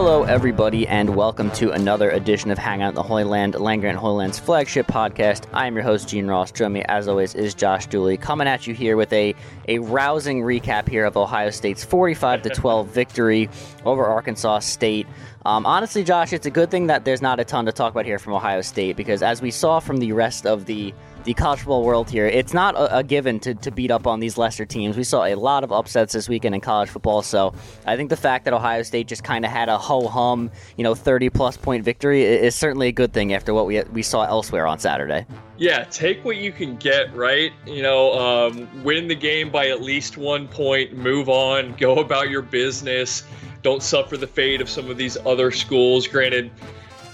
Hello, everybody, and welcome to another edition of Hangout in the Holy Land, Land Grant Holy Land's flagship podcast. I am your host, Gene Ross. Join me, as always, is Josh Dooley, coming at you here with a, a rousing recap here of Ohio State's 45 to 12 victory over Arkansas State. Um, honestly, Josh, it's a good thing that there's not a ton to talk about here from Ohio State because, as we saw from the rest of the the college football world here, it's not a, a, given to, to beat up on these lesser teams. We saw a lot of upsets this weekend in college football, so I think the fact that Ohio State just kind of had a ho hum, you know, 30 plus point victory is certainly a good thing after what we we saw elsewhere on Saturday. Yeah, take what you can get, right? You know, um, win the game by at least one point, move on, go about your business. Don't suffer the fate of some of these other schools. Granted,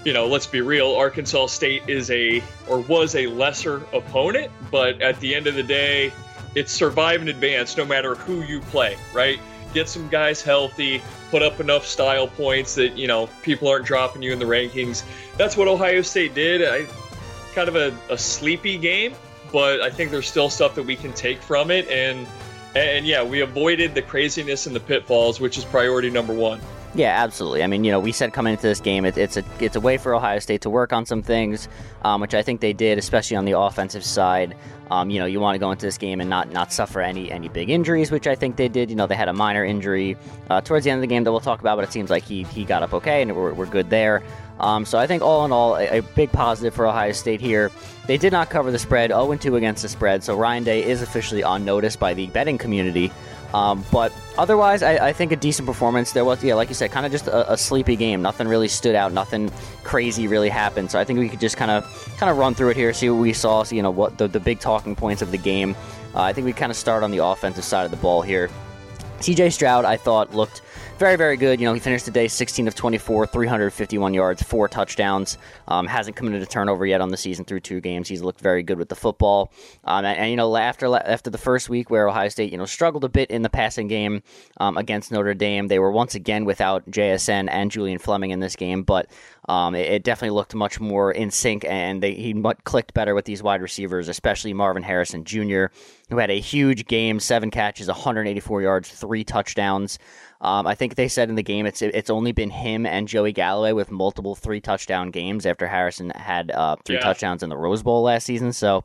you know, let's be real, Arkansas State is a or was a lesser opponent, but at the end of the day, it's survive and advance no matter who you play, right? Get some guys healthy, put up enough style points that, you know, people aren't dropping you in the rankings. That's what Ohio State did. I kind of a, a sleepy game, but I think there's still stuff that we can take from it and and yeah, we avoided the craziness and the pitfalls, which is priority number one. Yeah, absolutely. I mean, you know, we said coming into this game, it, it's a it's a way for Ohio State to work on some things, um, which I think they did, especially on the offensive side. Um, you know, you want to go into this game and not not suffer any any big injuries, which I think they did. You know, they had a minor injury uh, towards the end of the game that we'll talk about, but it seems like he he got up okay and we're, we're good there. Um, so I think all in all, a, a, big positive for Ohio State here. They did not cover the spread, 0 2 against the spread, so Ryan Day is officially on notice by the betting community. Um, but otherwise, I, I, think a decent performance. There was, yeah, like you said, kind of just a, a, sleepy game. Nothing really stood out. Nothing crazy really happened. So I think we could just kind of kind of run through it here, see what we saw, see, you know, what the, the big talking points of the game. Uh, I think we kind of start on the offensive side of the ball here. CJ Stroud, I thought, looked very, very good. You know, he finished the day 16 of 24, 351 yards, four touchdowns. Um, hasn't committed a turnover yet on the season through two games. He's looked very good with the football. Um, and, and, you know, after after the first week where Ohio State, you know, struggled a bit in the passing game um, against Notre Dame, they were once again without JSN and Julian Fleming in this game, but um, it, it, definitely looked much more in sync, and they, he clicked better with these wide receivers, especially Marvin Harrison Jr., who had a huge game, seven catches, 184 yards, three touchdowns. Um, I think they said in the game it's it's only been him and Joey Galloway with multiple three touchdown games after Harrison had uh, three yeah. touchdowns in the Rose Bowl last season. So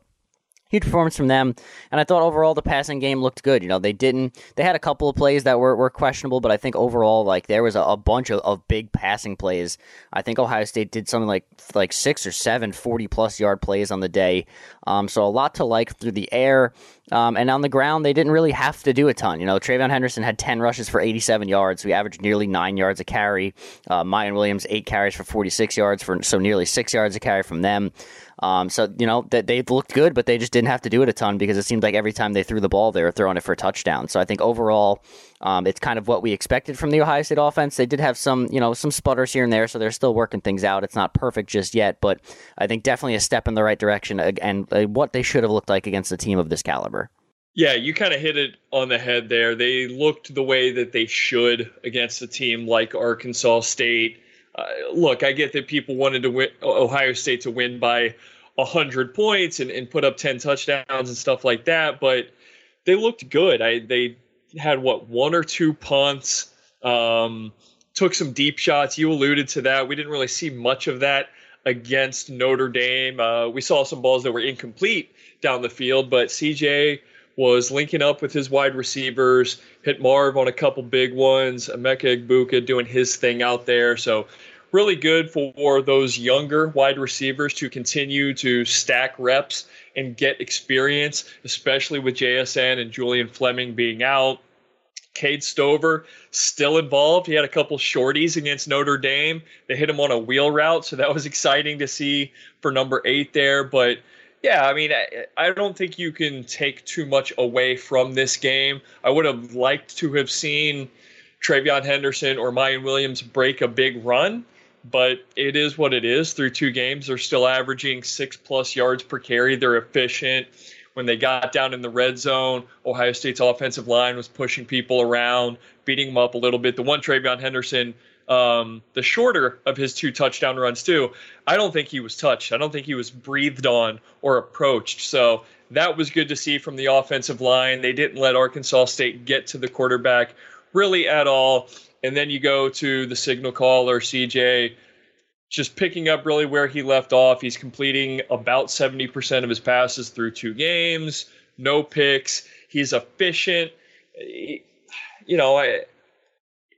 huge performance from them. And I thought overall the passing game looked good. You know, they didn't, they had a couple of plays that were, were questionable, but I think overall, like, there was a, a bunch of, of big passing plays. I think Ohio State did something like, like six or seven 40 plus yard plays on the day. Um, so a lot to like through the air. Um, and on the ground, they didn't really have to do a ton. You know, TreVeyon Henderson had 10 rushes for 87 yards. We averaged nearly nine yards a carry. Uh, Miyan Williams, eight carries for 46 yards, for so nearly six yards a carry from them. Um, so you know that they've looked good, but they just didn't have to do it a ton because it seemed like every time they threw the ball, they were throwing it for a touchdown. So I think overall, um, it's kind of what we expected from the Ohio State offense. They did have some, you know, some sputters here and there, so they're still working things out. It's not perfect just yet, but I think definitely a step in the right direction and uh, what they should have looked like against a team of this caliber. Yeah, you kind of hit it on the head there. They looked the way that they should against a team like Arkansas State. Uh, look, I get that people wanted to win Ohio State to win by 100 points and, and put up 10 touchdowns and stuff like that, but they looked good. I they had what one or two punts, um, took some deep shots. You alluded to that. We didn't really see much of that against Notre Dame. Uh, we saw some balls that were incomplete down the field, but CJ was linking up with his wide receivers, hit Marv on a couple big ones, Emeka Egbuka doing his thing out there. So really good for those younger wide receivers to continue to stack reps and get experience, especially with JSN and Julian Fleming being out. Cade Stover still involved. He had a couple shorties against Notre Dame. They hit him on a wheel route, so that was exciting to see for number eight there. But yeah, I mean, I, I don't think you can take too much away from this game. I would have liked to have seen TreVeyon Henderson or Miyan Williams break a big run but it is what it is. Through two games, they're still averaging six plus yards per carry. They're efficient. When they got down in the red zone, Ohio State's offensive line was pushing people around, beating them up a little bit. The one TreVeyon Henderson, um, the shorter of his two touchdown runs, too, I don't think he was touched. I don't think he was breathed on or approached. So that was good to see from the offensive line. They didn't let Arkansas State get to the quarterback really at all. and then you go to the signal caller, CJ, just picking up really where he left off. He's completing about 70% of his passes through two games, no picks. He's efficient. You know, I,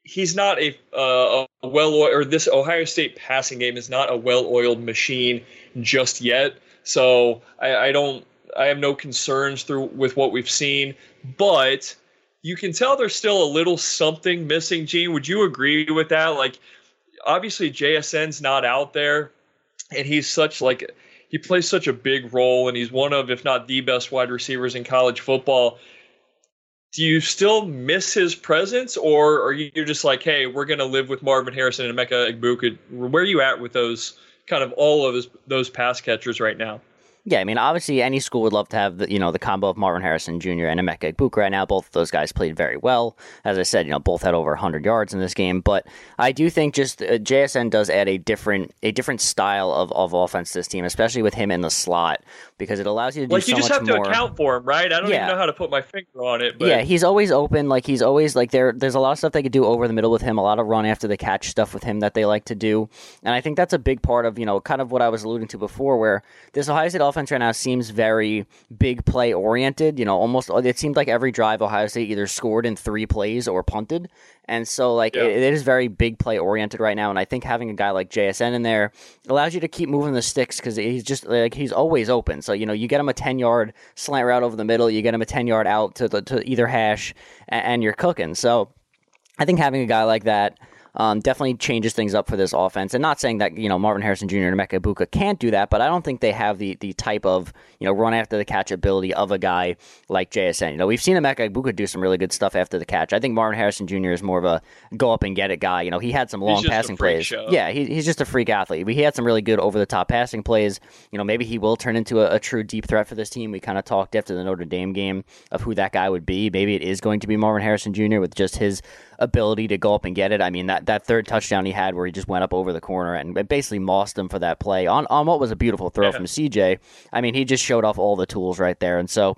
he's not a, uh, a well or this Ohio State passing game is not a well oiled machine just yet. So I, I don't I have no concerns through with what we've seen, but you can tell there's still a little something missing. Gene, would you agree with that? Like, obviously JSN's not out there, and he's such like he plays such a big role, and he's one of, if not the best wide receivers in college football. Do you still miss his presence, or are you just like, hey, we're going to live with Marvin Harrison and Emeka Egbuka? Where are you at with those kind of all of those, those pass catchers right now? Yeah, I mean, obviously, any school would love to have the you know the combo of Marvin Harrison Jr. and Emeka Egbuka right now. Both of those guys played very well. As I said, you know, both had over 100 yards in this game. But I do think just uh, JSN does add a different a different style of, of offense to this team, especially with him in the slot, because it allows you to do like so you just have more. to account for him, right? I don't Yeah. even know how to put my finger on it. But Yeah, he's always open. Like he's always like there. There's a lot of stuff they could do over the middle with him. A lot of run after the catch stuff with him that they like to do, and I think that's a big part of you know kind of what I was alluding to before, where this Ohio State offense right now seems very big play oriented. You know, almost it seemed like every drive Ohio State either scored in three plays or punted, and so like Yeah. it, it is very big play oriented right now. And I think having a guy like JSN in there allows you to keep moving the sticks because he's just like he's always open. So you know you get him a ten yard slant route over the middle, you get him a ten yard out to the to either hash, and, and you're cooking. So I think having a guy like that um, definitely changes things up for this offense. And not saying that you know Marvin Harrison Jr. and Emeka Egbuka can't do that, but I don't think they have the the type of you know run after the catch ability of a guy like JSN. You know, we've seen Emeka Egbuka do some really good stuff after the catch. I think Marvin Harrison Jr. is more of a go up and get it guy. You know, he had some long passing plays. show. Yeah, he, he's just a freak athlete. He had some really good over the top passing plays. You know, maybe he will turn into a, a true deep threat for this team. We kind of talked after the Notre Dame game of who that guy would be. Maybe it is going to be Marvin Harrison Jr. with just his ability to go up and get it. I mean, that, that third touchdown he had where he just went up over the corner and basically mossed him for that play on, on what was a beautiful throw Yeah. from CJ. I mean, he just showed off all the tools right there. And so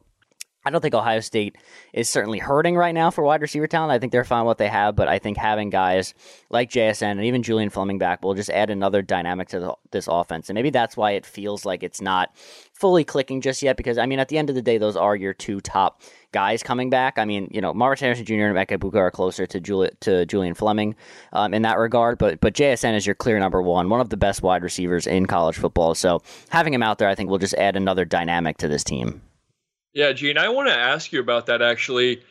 I don't think Ohio State is certainly hurting right now for wide receiver talent. I think they're fine with what they have, but I think having guys like JSN and even Julian Fleming back will just add another dynamic to the, this offense. And maybe that's why it feels like it's not fully clicking just yet because, I mean, at the end of the day, those are your two top guys coming back. I mean, you know, Marvin Harrison Jr. and Emeka Egbuka are closer to, Juli- to Julian Fleming um, in that regard, but, but JSN is your clear number one, one of the best wide receivers in college football. So having him out there, I think, will just add another dynamic to this team. Yeah, Gene, I want to ask you about that actually.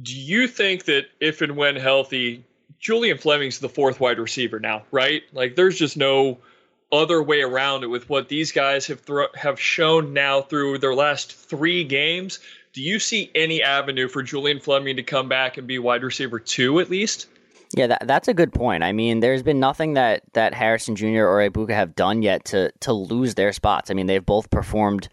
Do you think that if and when healthy, Julian Fleming's the fourth wide receiver now, right? Like there's just no other way around it with what these guys have thro- have shown now through their last 3 games. Do you see any avenue for Julian Fleming to come back and be wide receiver 2 at least? Yeah, that, that's a good point. I mean, there's been nothing that, that Harrison Jr. or Egbuka have done yet to to lose their spots. I mean, they've both performed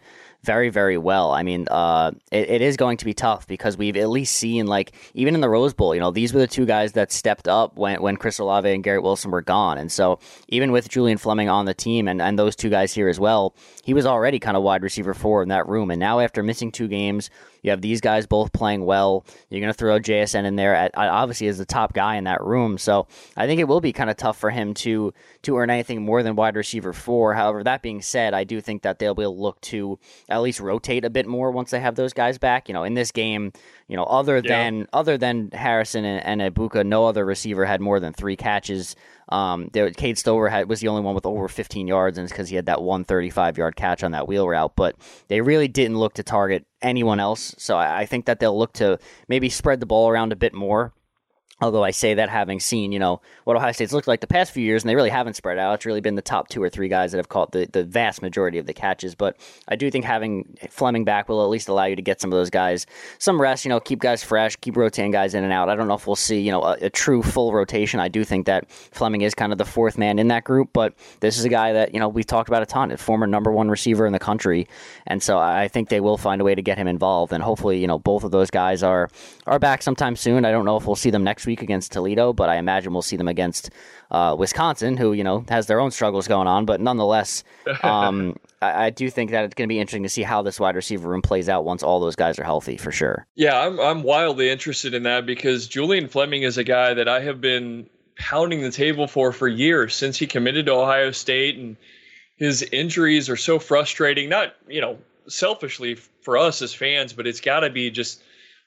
very, very well. I mean, uh, it, it is going to be tough because we've at least seen, like, even in the Rose Bowl, you know, these were the two guys that stepped up when, when Chris Olave and Garrett Wilson were gone. And so, even with Julian Fleming on the team and, and those two guys here as well, he was already kind of wide receiver four in that room. And now, after missing two games, you have these guys both playing well. You're going to throw JSN in there, at, obviously, as the top guy in that room. So, I think it will be kind of tough for him to to earn anything more than wide receiver four. However, that being said, I do think that they'll be able to look to at least rotate a bit more once they have those guys back. You know, in this game, you know, other Yeah. than other than Harrison and, and Egbuka, no other receiver had more than three catches. Um, there, Cade Stover had, was the only one with over 15 yards, and it's because he had that 135 yard catch on that wheel route. But they really didn't look to target anyone else. So I, I think that they'll look to maybe spread the ball around a bit more. Although I say that having seen, you know, what Ohio State's looked like the past few years, and they really haven't spread out. It's really been the top two or three guys that have caught the, the vast majority of the catches. But I do think having Fleming back will at least allow you to get some of those guys some rest, you know, keep guys fresh, keep rotating guys in and out. I don't know if we'll see, you know, a, a true full rotation. I do think that Fleming is kind of the fourth man in that group, but this is a guy that, you know, we've talked about a ton, a former number one receiver in the country. And so I think they will find a way to get him involved. And hopefully, you know, both of those guys are, are back sometime soon. I don't know if we'll see them next week against Toledo, but I imagine we'll see them against uh, Wisconsin, who you know has their own struggles going on. But nonetheless, um, I, I, do think that it's going to be interesting to see how this wide receiver room plays out once all those guys are healthy, for sure. Yeah, I'm I'm wildly interested in that because Julian Fleming is a guy that I have been pounding the table for for years since he committed to Ohio State and his injuries are so frustrating not you know selfishly for us as fans but it's got to be just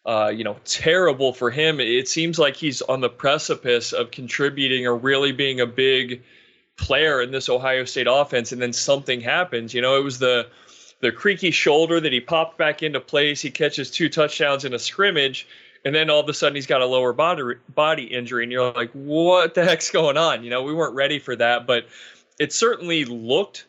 uh, you know terrible for him. It seems like he's on the precipice of contributing or really being a big player in this Ohio State offense and then something happens. You know it was the the creaky shoulder that he popped back into place. He catches two touchdowns in a scrimmage and then all of a sudden he's got a lower body body injury and you're like what the heck's going on? You know we weren't ready for that but it certainly looked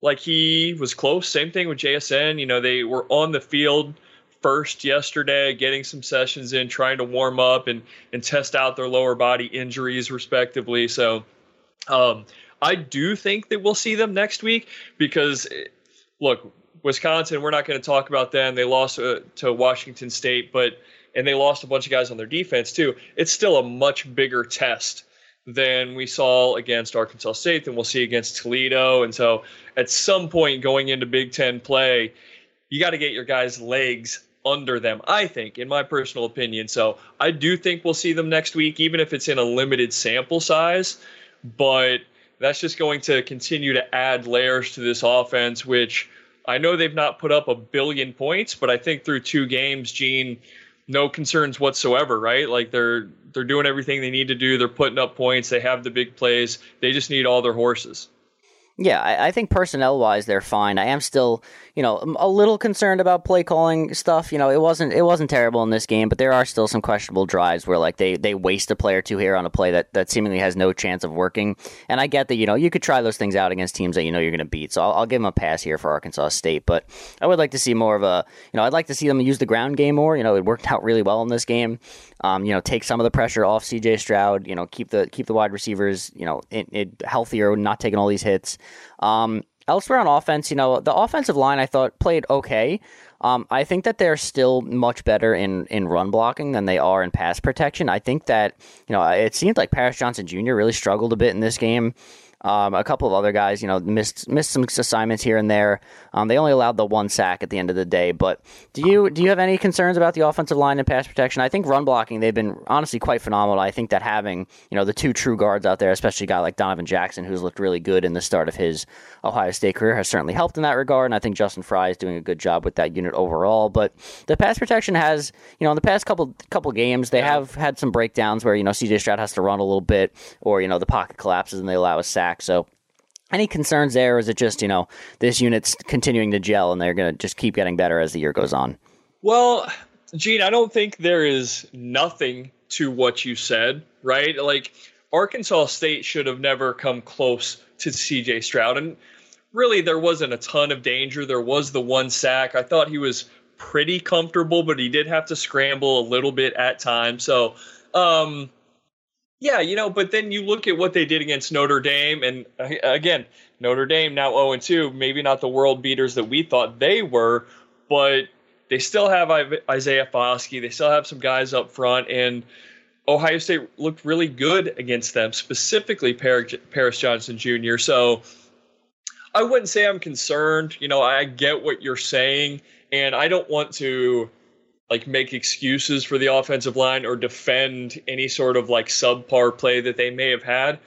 like he was close. Same thing with JSN you know they were on the field first yesterday getting some sessions in trying to warm up and and test out their lower body injuries respectively so um, I do think that we'll see them next week because look Wisconsin we're not going to talk about them they lost uh, to Washington State but and they lost a bunch of guys on their defense too. It's still a much bigger test than we saw against Arkansas State than we'll see against Toledo. And so at some point going into Big Ten play, you got to get your guys' legs under them, I think, in my personal opinion. So I do think we'll see them next week, even if it's in a limited sample size. But that's just going to continue to add layers to this offense, which I know they've not put up a billion points, but I think through two games, Gene, no concerns whatsoever, right? Like they're they're doing everything they need to do. They're putting up points. They have the big plays. They just need all their horses. Yeah, I, I think personnel wise they're fine. I am still, you know, a little concerned about play calling stuff. You know, it wasn't it wasn't terrible in this game, but there are still some questionable drives where like they they waste a play or two here on a play that that seemingly has no chance of working. And I get that you know you could try those things out against teams that you know you're going to beat. So I'll, I'll give them a pass here for Arkansas State, but I would like to see more of a you know I'd like to see them use the ground game more. You know, it worked out really well in this game. Um, you know, take some of the pressure off C.J. Stroud. You know, keep the keep the wide receivers you know it, it healthier, not taking all these hits. Um, elsewhere on offense, you know, the offensive line I thought played okay. Um, I think that they're still much better in, in run blocking than they are in pass protection. I think that, you know, it seemed like Paris Johnson Jr. really struggled a bit in this game. Um, a couple of other guys, you know, missed missed some assignments here and there. Um, they only allowed the one sack at the end of the day. But do you do you have any concerns about the offensive line and pass protection? I think run blocking they've been honestly quite phenomenal. I think that having you know the two true guards out there, especially a guy like Donovan Jackson, who's looked really good in the start of his Ohio State career, has certainly helped in that regard. And I think Justin Frye is doing a good job with that unit overall. But the pass protection has, you know, in the past couple couple games, they yeah. have had some breakdowns where you know CJ Stroud has to run a little bit, or you know the pocket collapses and they allow a sack. So any concerns there, or is it just you know this unit's continuing to gel and they're going to just keep getting better as the year goes on? Well, Gene, I don't think there is nothing to what you said, right? Like Arkansas State should have never come close to CJ Stroud, and really there wasn't a ton of danger. There was the one sack. I thought he was pretty comfortable, but he did have to scramble a little bit at times. So. Um, yeah, you know, but then you look at what they did against Notre Dame, and uh, again, Notre Dame now 0 2, maybe not the world beaters that we thought they were, but they still have Isaiah Foskey. They still have some guys up front, and Ohio State looked really good against them, specifically Paris Johnson Jr. So I wouldn't say I'm concerned. You know, I get what you're saying, and I don't want to like make excuses for the offensive line or defend any sort of like subpar play that they may have had.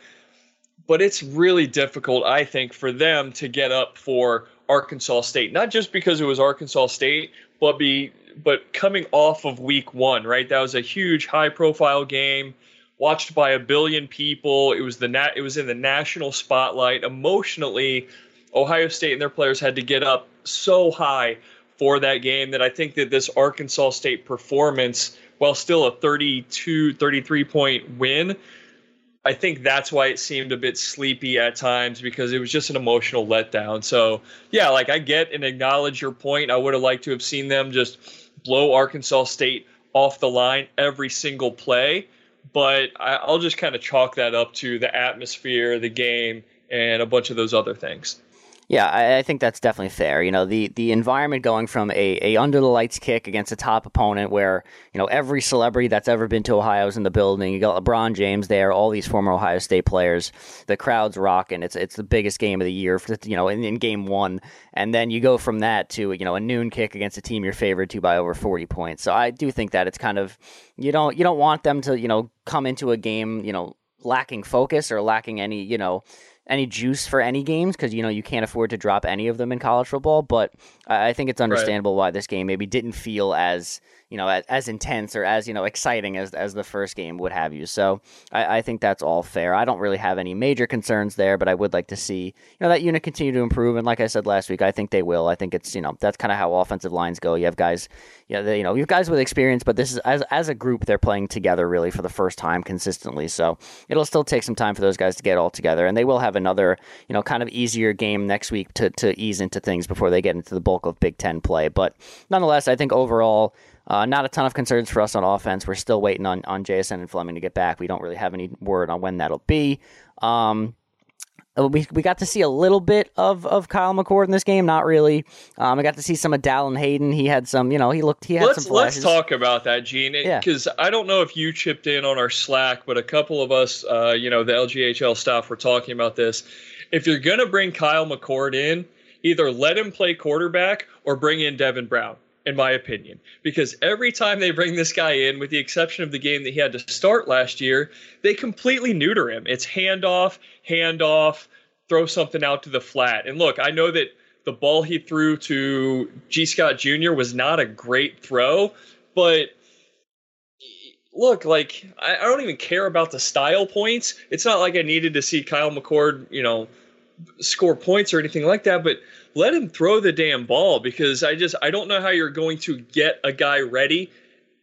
But it's really difficult, I think, for them to get up for Arkansas State. Not just because it was Arkansas State, but be but coming off of week one, right? That was a huge high profile game watched by a billion people. It was the nat it was in the national spotlight. Emotionally, Ohio State and their players had to get up so high for that game that I think that this Arkansas State performance, while still a 32, 33 point win, I think that's why it seemed a bit sleepy at times because it was just an emotional letdown. So, yeah, like I get and acknowledge your point. I would have liked to have seen them just blow Arkansas State off the line every single play. But I'll just kind of chalk that up to the atmosphere, the game, and a bunch of those other things. Yeah, I, I, think that's definitely fair. You know, the the environment going from a, a under the lights kick against a top opponent where, you know, every celebrity that's ever been to Ohio is in the building. You got LeBron James there, all these former Ohio State players. The crowd's rocking. It's it's the biggest game of the year, for, you know, in, in game one. And then you go from that to, you know, a noon kick against a team you're favored to by over 40 points. So I do think that it's kind of you don't you don't want them to, you know, come into a game, you know, lacking focus or lacking any, you know, any juice for any games because you know you can't afford to drop any of them in college football. But I think it's understandable right. why this game maybe didn't feel as you know as, as, intense or as you know exciting as as the first game would have you. So I, I, think that's all fair. I don't really have any major concerns there, but I would like to see you know that unit continue to improve. And like I said last week, I think they will. I think it's you know that's kind of how offensive lines go. You have guys, you know, they, you know, you have guys with experience, but this is as as a group they're playing together really for the first time consistently. So it'll still take some time for those guys to get all together, and they will have another you know kind of easier game next week to to ease into things before they get into the bulk of Big Ten play. But nonetheless, I think overall. Uh, not a ton of concerns for us on offense. We're still waiting on, on JSN and Fleming to get back. We don't really have any word on when that'll be. Um, uh, we, we got to see a little bit of, of Kyle McCord in this game, not really. Um, I got to see some of Dallan Hayden. He had some, you know, he looked, he had let's, some flashes. Let's talk about that, Gene, because yeah. I don't know if you chipped in on our Slack, but a couple of us, uh, you know, the LGHL staff were talking about this. If you're going to bring Kyle McCord in, either let him play quarterback or bring in Devin Brown in my opinion, because every time they bring this guy in, with the exception of the game that he had to start last year, they completely neuter him. It's handoff, handoff, throw something out to the flat. And look, I know that the ball he threw to Gee Scott Jr. was not a great throw, but look, like I, I don't even care about the style points. It's not like I needed to see Kyle McCord, you know, score points or anything like that, but let him throw the damn ball because I just I don't know how you're going to get a guy ready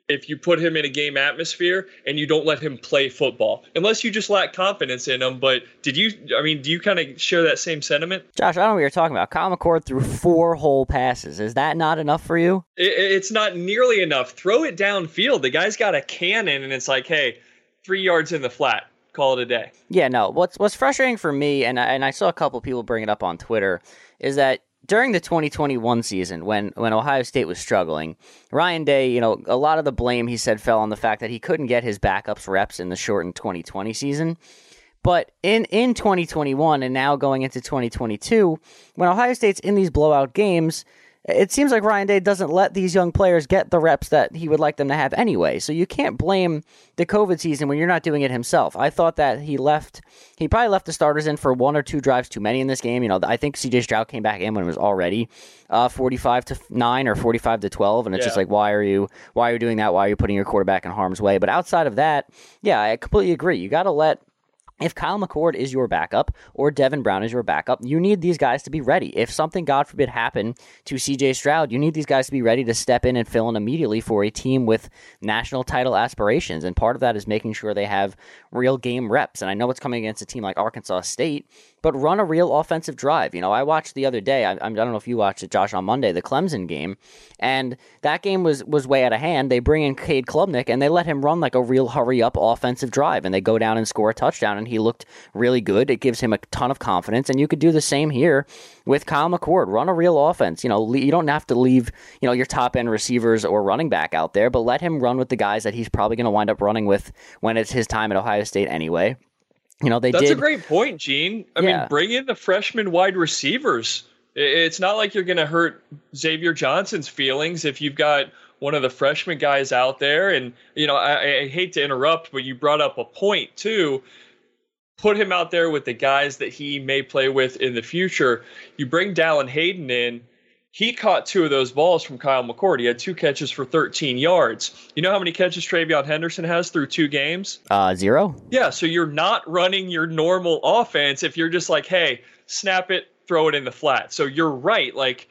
if you put him in a game atmosphere and you don't let him play football unless you just lack confidence in him. But did you i mean do you kind of share that same sentiment? Josh i don't know what you're talking about. Kyle mccord threw four whole passes. Is that not enough for you? It, it's not nearly enough. Throw it downfield. The guy's got a cannon and it's like hey three yards in the flat. Call it a day. Yeah, no. What's what's frustrating for me, and I, and I saw a couple people bring it up on Twitter, is that during the 2021 season, when when Ohio State was struggling, Ryan Day, you know, a lot of the blame he said fell on the fact that he couldn't get his backups reps in the shortened 2020 season. But in, in 2021 and now going into 2022, when Ohio State's in these blowout games, it seems like Ryan Day doesn't let these young players get the reps that he would like them to have anyway. So you can't blame the COVID season when you're not doing it himself. I thought that he left, he probably left the starters in for one or two drives too many in this game. You know, I think CJ Stroud came back in when it was already uh, 45 to 9 or 45 to 12. And it's yeah. just like, why are you, why are you doing that? Why are you putting your quarterback in harm's way? But outside of that, yeah, I completely agree. You got to let if Kyle McCord is your backup or Devin Brown is your backup, you need these guys to be ready. If something, God forbid, happened to CJ Stroud, you need these guys to be ready to step in and fill in immediately for a team with national title aspirations. And part of that is making sure they have real game reps. And I know it's coming against a team like Arkansas State, but run a real offensive drive. You know, I watched the other day. I, I, don't know if you watched it, Josh, on Monday, the Clemson game, and that game was was way out of hand. They bring in Cade Klubnik and they let him run like a real hurry up offensive drive, and they go down and score a touchdown, and he looked really good. It gives him a ton of confidence, and you could do the same here with Kyle McCord. Run a real offense. You know, you don't have to leave you know your top end receivers or running back out there, but let him run with the guys that he's probably going to wind up running with when it's his time at Ohio State anyway. You know, they do That's did. a great point, Gene. I yeah. mean, bring in the freshman wide receivers. It's not like you're going to hurt Xavier Johnson's feelings if you've got one of the freshman guys out there. And, you know, I, I hate to interrupt, but you brought up a point, too. Put him out there with the guys that he may play with in the future. You bring Dallan Hayden in he caught two of those balls from Kyle McCord. He had two catches for 13 yards. You know how many catches TreVeyon Henderson has through two games? Uh, zero. Yeah, so you're not running your normal offense if you're just like, hey, snap it, throw it in the flat. So you're right. Like,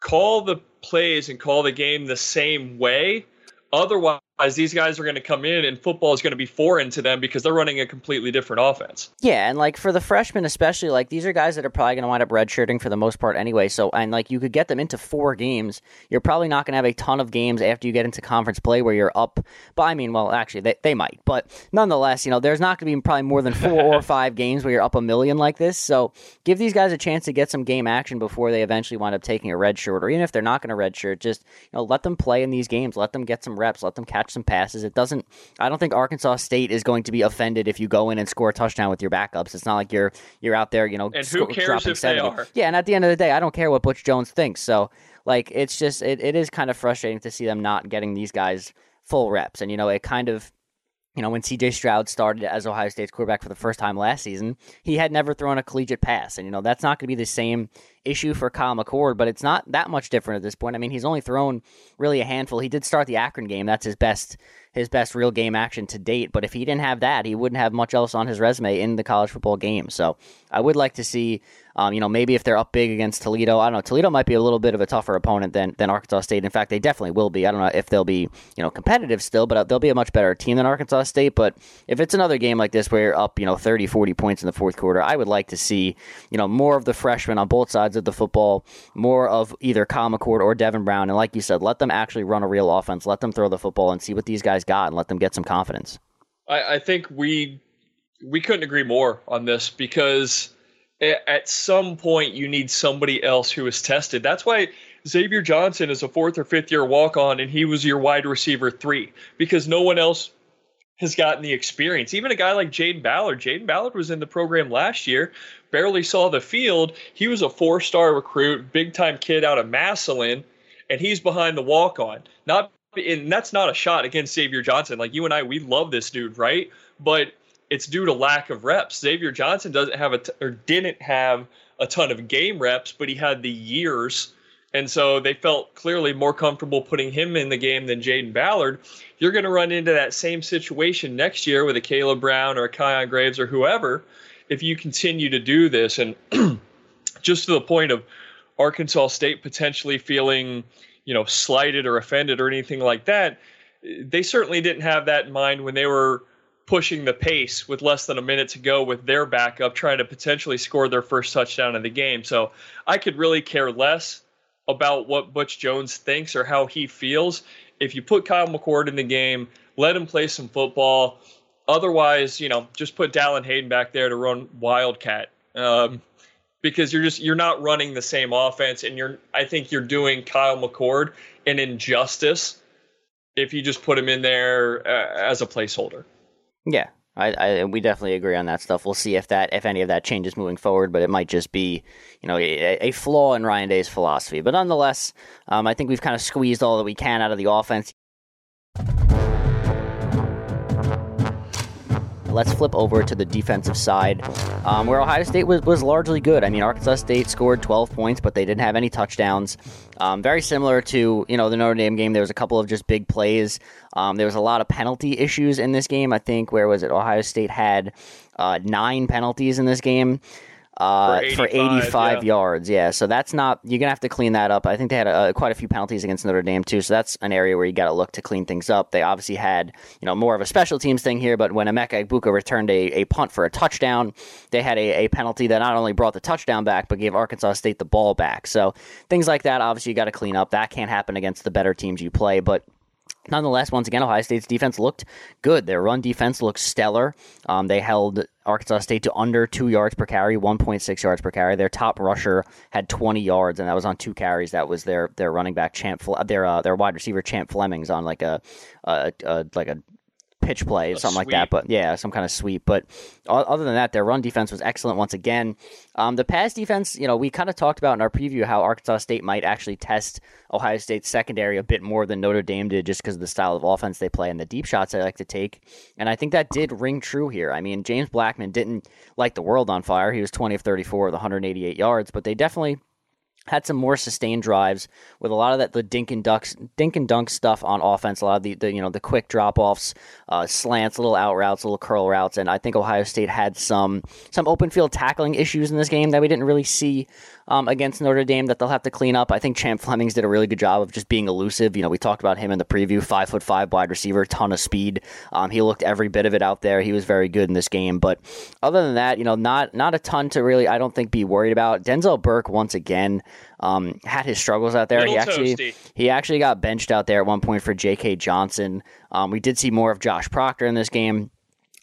call the plays and call the game the same way. Otherwise, these guys are going to come in and football is going to be foreign to them because they're running a completely different offense. Yeah, and like for the freshmen especially, like these are guys that are probably going to wind up redshirting for the most part anyway. So and like you could get them into four games. You're probably not going to have a ton of games after you get into conference play where you're up. But I mean, well, actually they they might, but nonetheless, you know, there's not going to be probably more than four or five games where you're up a million like this. So give these guys a chance to get some game action before they eventually wind up taking a red shirt, or even if they're not going to redshirt, just you know let them play in these games, let them get some reps, let them catch some passes. It doesn't. I don't think Arkansas State is going to be offended if you go in and score a touchdown with your backups. It's not like you're you're out there, you know, and who cares if 70. they are? Yeah, and at the end of the day, I don't care what Butch Jones thinks. So like, it's just it, it is kind of frustrating to see them not getting these guys full reps, and you know, it kind of you know, when CJ Stroud started as Ohio State's quarterback for the first time last season, he had never thrown a collegiate pass. And, you know, that's not going to be the same issue for Kyle McCord, but it's not that much different at this point. I mean, he's only thrown really a handful. He did start the Akron game. That's his best his best real game action to date. But if he didn't have that, he wouldn't have much else on his resume in the college football game. So I would like to see, um, you know, maybe if they're up big against Toledo, I don't know. Toledo might be a little bit of a tougher opponent than, than Arkansas State. In fact, they definitely will be. I don't know if they'll be, you know, competitive still, but they'll be a much better team than Arkansas State. But if it's another game like this where you're up, you know, 30, 40 points in the fourth quarter, I would like to see, you know, more of the freshmen on both sides of the football, more of either Kyle McCord or Devin Brown. And like you said, let them actually run a real offense. Let them throw the football and see what these guys got and let them get some confidence. I, I think we we couldn't agree more on this because at some point you need somebody else who is tested. That's why Xavier Johnson is a fourth or fifth year walk on and he was your wide receiver three because no one else has gotten the experience. Even a guy like Jayden Ballard. Jayden Ballard was in the program last year, barely saw the field. He was a four star recruit, big time kid out of Massillon, and he's behind the walk on. Not and that's not a shot against Xavier Johnson. Like you and I, we love this dude, right? But it's due to lack of reps. Xavier Johnson doesn't have a t- or didn't have a ton of game reps, but he had the years, and so they felt clearly more comfortable putting him in the game than Jayden Ballard. You're going to run into that same situation next year with a Caleb Brown or a Kyion Grayes or whoever if you continue to do this, and just to the point of Arkansas State potentially feeling you know, slighted or offended or anything like that. They certainly didn't have that in mind when they were pushing the pace with less than a minute to go with their backup, trying to potentially score their first touchdown of the game. So I could really care less about what Butch Jones thinks or how he feels. If you put Kyle McCord in the game, let him play some football. Otherwise, you know, just put Dallan Hayden back there to run Wildcat. Um, because you're just you're not running the same offense and you're I think you're doing Kyle McCord an injustice if you just put him in there uh, as a placeholder. Yeah. I, I, we definitely agree on that stuff. We'll see if that if any of that changes moving forward, but it might just be you know a, a flaw in Ryan Day's philosophy. But nonetheless, um, I think we've kind of squeezed all that we can out of the offense. Let's flip over to the defensive side, um, where Ohio State was, was largely good. I mean, Arkansas State scored 12 points, but they didn't have any touchdowns. Um, very similar to you know the Notre Dame game. There was a couple of just big plays. Um, there was a lot of penalty issues in this game. I think where was it? Ohio State had uh, nine penalties in this game uh, for 85, for 85 yeah. yards. Yeah, so that's not you're gonna have to clean that up. I think they had uh, quite a few penalties against Notre Dame too, so that's an area where you got to look to clean things up. They obviously had you know more of a special teams thing here, but when Emeka Egbuka returned a, a punt for a touchdown, they had a, a penalty that not only brought the touchdown back but gave Arkansas State the ball back. So things like that, obviously, you got to clean up. That can't happen against the better teams you play, but Nonetheless, once again, Ohio State's defense looked good. Their run defense looked stellar. Um, they held Arkansas State to under two yards per carry, 1.6 yards per carry. Their top rusher had 20 yards, and that was on two carries. That was their their running back Champ, their uh, their wide receiver Champ Flemings on like a, a, a like a pitch play, a something sweep. like that. But yeah, some kind of sweep. But other than that, their run defense was excellent once again. Um, the pass defense, you know, we kind of talked about in our preview how Arkansas State might actually test Ohio State's secondary a bit more than Notre Dame did just because of the style of offense they play and the deep shots they like to take. And I think that did ring true here. I mean, James Blackman didn't light the world on fire. He was 20 of 34 with 188 yards, but they definitely had some more sustained drives with a lot of that the dink and ducks dink and dunk stuff on offense a lot of the, the you know the quick drop offs uh, slants little out routes little curl routes and i think ohio state had some some open field tackling issues in this game that we didn't really see um, against Notre Dame that they'll have to clean up. I think Champ Flemings did a really good job of just being elusive. You know, we talked about him in the preview, five foot five wide receiver, ton of speed. Um, he looked every bit of it out there. He was very good in this game. But other than that, you know, not not a ton to really, I don't think, be worried about. Denzel Burke once again um, had his struggles out there. Little he actually toasty. he actually got benched out there at one point for J.K. Johnson. Um, we did see more of Josh Proctor in this game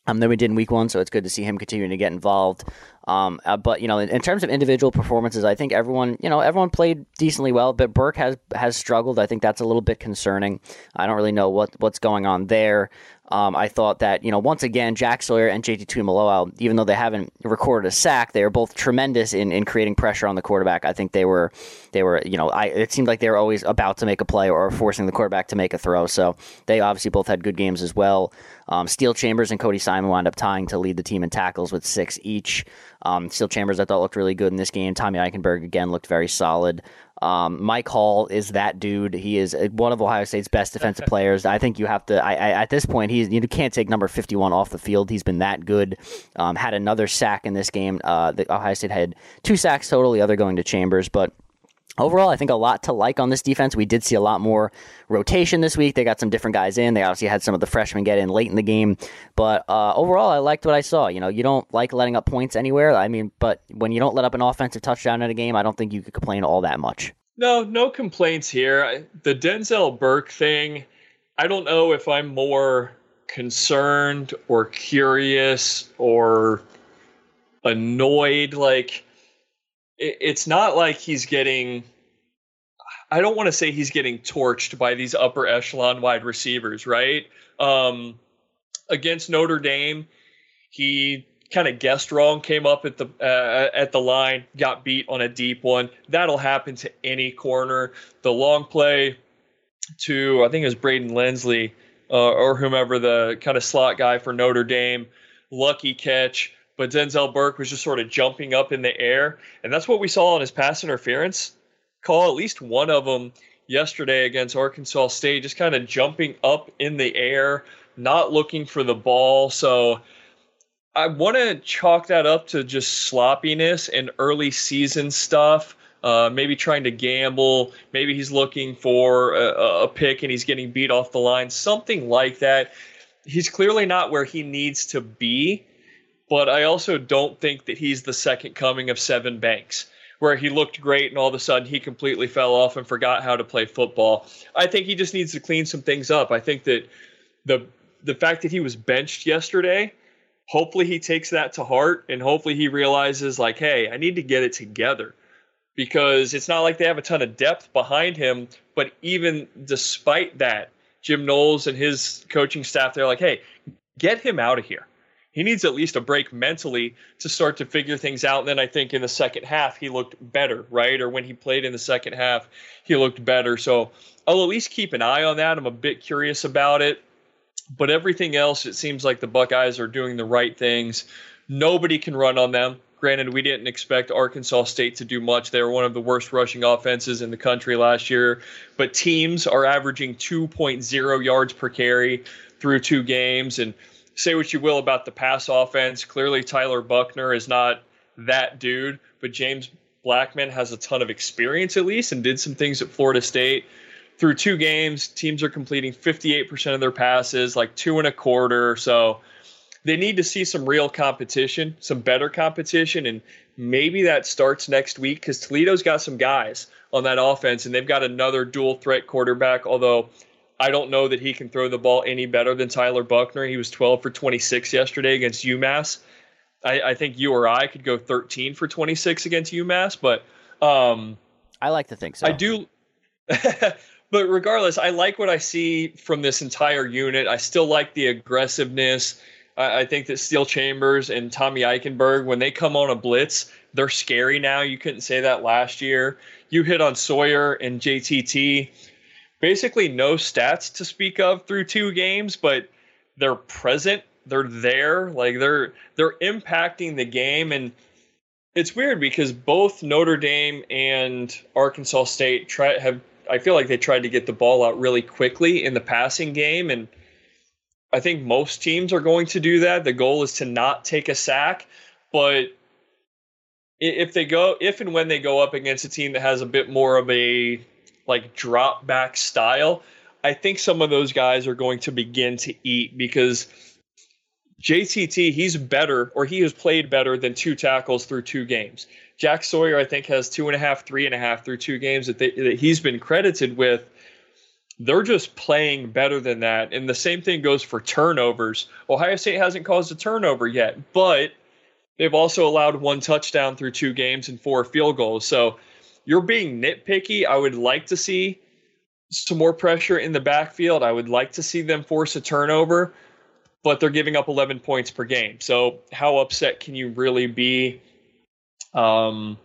um, than we did in week one, so it's good to see him continuing to get involved. Um, uh, but you know, in, in terms of individual performances, I think everyone, you know, everyone played decently well. But Burke has has struggled. I think that's a little bit concerning. I don't really know what what's going on there. Um, I thought that you know once again Jack Sawyer and JT Tuimoloau, even though they haven't recorded a sack, they are both tremendous in, in creating pressure on the quarterback. I think they were they were you know I it seemed like they were always about to make a play or forcing the quarterback to make a throw. So they obviously both had good games as well. Um, Steele Chambers and Cody Simon wound up tying to lead the team in tackles with six each. Um, Steele Chambers I thought looked really good in this game. Tommy Eichenberg again looked very solid. Um, Mike Hall is that dude. He is uh, one of Ohio State's best defensive players. I think you have to. I, I, at this point, he's you can't take number fifty-one off the field. He's been that good. Um, had another sack in this game. Uh, the Ohio State had two sacks total. The other going to Chambers, but. Overall, I think a lot to like on this defense. We did see a lot more rotation this week. They got some different guys in. They obviously had some of the freshmen get in late in the game. But uh, overall, I liked what I saw. You know, you don't like letting up points anywhere. I mean, but when you don't let up an offensive touchdown in a game, I don't think you could complain all that much. No, no complaints here. The Denzel Burke thing, I don't know if I'm more concerned or curious or annoyed. Like, it's not like he's getting. I don't want to say he's getting torched by these upper echelon wide receivers, right? Um, against Notre Dame, he kind of guessed wrong, came up at the uh, at the line, got beat on a deep one. That'll happen to any corner. The long play to I think it was Braden Lenzy uh, or whomever the kind of slot guy for Notre Dame, lucky catch. But Denzel Burke was just sort of jumping up in the air, and that's what we saw on his pass interference call. At least one of them yesterday against Arkansas State, just kind of jumping up in the air, not looking for the ball. So I want to chalk that up to just sloppiness and early season stuff. Uh, maybe trying to gamble. Maybe he's looking for a, a pick and he's getting beat off the line. Something like that. He's clearly not where he needs to be, but I also don't think that he's the second coming of Sevyn Banks, where he looked great and all of a sudden he completely fell off and forgot how to play football. I think he just needs to clean some things up. I think that the the fact that he was benched yesterday hopefully he takes that to heart and hopefully he realizes like hey i need to get it together because it's not like they have a ton of depth behind him but even despite that jim knowles and his coaching staff they're like hey get him out of here he needs at least a break mentally to start to figure things out and then i think in the second half he looked better right or when he played in the second half he looked better so i'll at least keep an eye on that i'm a bit curious about it but everything else, it seems like the Buckeyes are doing the right things. Nobody can run on them. Granted, we didn't expect Arkansas State to do much. They were one of the worst rushing offenses in the country last year. But teams are averaging 2.0 yards per carry through two games. And say what you will about the pass offense. Clearly, Tyler Buchner is not that dude, but James Blackman has a ton of experience at least and did some things at Florida State through two games, teams are completing 58% of their passes, like two and a quarter. So they need to see some real competition, some better competition, and maybe that starts next week because Toledo's got some guys on that offense, and they've got another dual threat quarterback. Although I don't know that he can throw the ball any better than Tyler Buchner. He was 12 for 26 yesterday against UMass. I, I think you or I could go 13 for 26 against UMass, but um, I like to think so. I do. but regardless, I like what I see from this entire unit. I still like the aggressiveness. I, I think that Steele Chambers and Tommy Eichenberg, when they come on a blitz, they're scary now. You couldn't say that last year. You hit on Sawyer and JTT. Basically, no stats to speak of through two games, but they're present. They're there. Like they're they're impacting the game and it's weird because both Notre Dame and Arkansas State try have I feel like they tried to get the ball out really quickly in the passing game and I think most teams are going to do that. The goal is to not take a sack, but if they go if and when they go up against a team that has a bit more of a like drop back style, I think some of those guys are going to begin to eat because JTT he's better or he has played better than two tackles through two games. Jack Sawyer I think has two and a half, three and a half through two games that, they, that he's been credited with. They're just playing better than that, and the same thing goes for turnovers. Ohio State hasn't caused a turnover yet, but They've also allowed one touchdown through two games and four field goals. So you're being nitpicky. I would like to see some more pressure in the backfield. I would like to see them force a turnover, but they're giving up 11 points per game. So how upset can you really be? Um,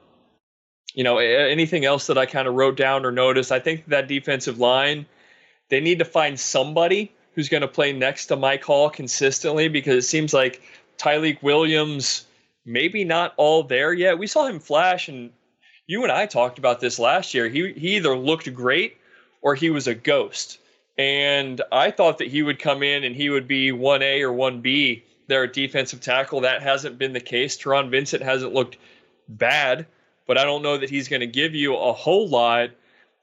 you know, anything else that I kind of wrote down or noticed? I think that defensive line, they need to find somebody who's going to play next to Mike Hall consistently because it seems like Tyleik Williams maybe not all there yet. We saw him flash, and you and I talked about this last year. He he either looked great or he was a ghost. And I thought that he would come in and he would be 1A or 1B there at defensive tackle. That hasn't been the case. Taron Vincent hasn't looked bad, but I don't know that he's going to give you a whole lot.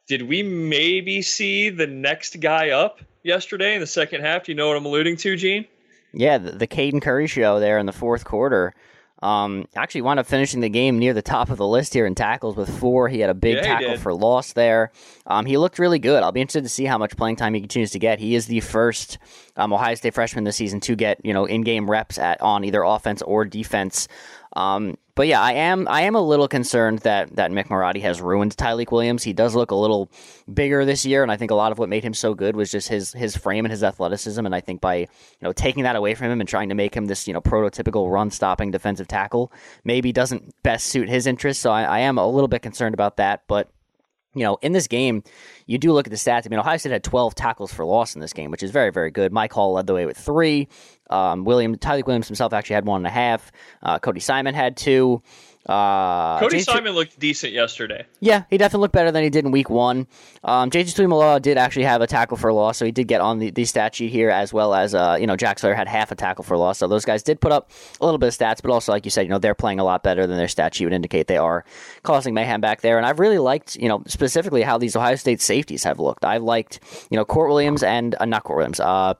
Did we maybe see the next guy up yesterday in the second half? Do you know what I'm alluding to, Gene? Yeah, the, the Caden Curry show there in the fourth quarter. Um, actually wound up finishing the game near the top of the list here in tackles with four. He had a big yeah, tackle for loss there. Um, he looked really good. I'll be interested to see how much playing time he continues to get. He is the first um, Ohio State freshman this season to get you know in game reps at on either offense or defense. Um, but yeah, I am I am a little concerned that that Mick Marotti has ruined Tyleik Williams. He does look a little bigger this year, and I think a lot of what made him so good was just his his frame and his athleticism. And I think by you know taking that away from him and trying to make him this you know prototypical run stopping defensive tackle, maybe doesn't best suit his interests. So I, I am a little bit concerned about that, but you know, in this game, you do look at the stats. I mean, Ohio State had 12 tackles for loss in this game, which is very, very good. Mike Hall led the way with three. Um, William Tyleik Williams himself actually had one and a half. Uh, Cody Simon had two. Uh, Cody J- Simon looked decent yesterday. Yeah, he definitely looked better than he did in week one. Um, JT Tuimoloau did actually have a tackle for loss, so he did get on the, the stat sheet here, as well as, uh, you know, Jack Sawyer had half a tackle for loss. So those guys did put up a little bit of stats, but also, like you said, you know, they're playing a lot better than their stat sheet would indicate they are causing mayhem back there. And I've really liked, you know, specifically how these Ohio State safeties have looked. I've liked, you know, Kourt Williams and, uh, not Kourt Williams, uh,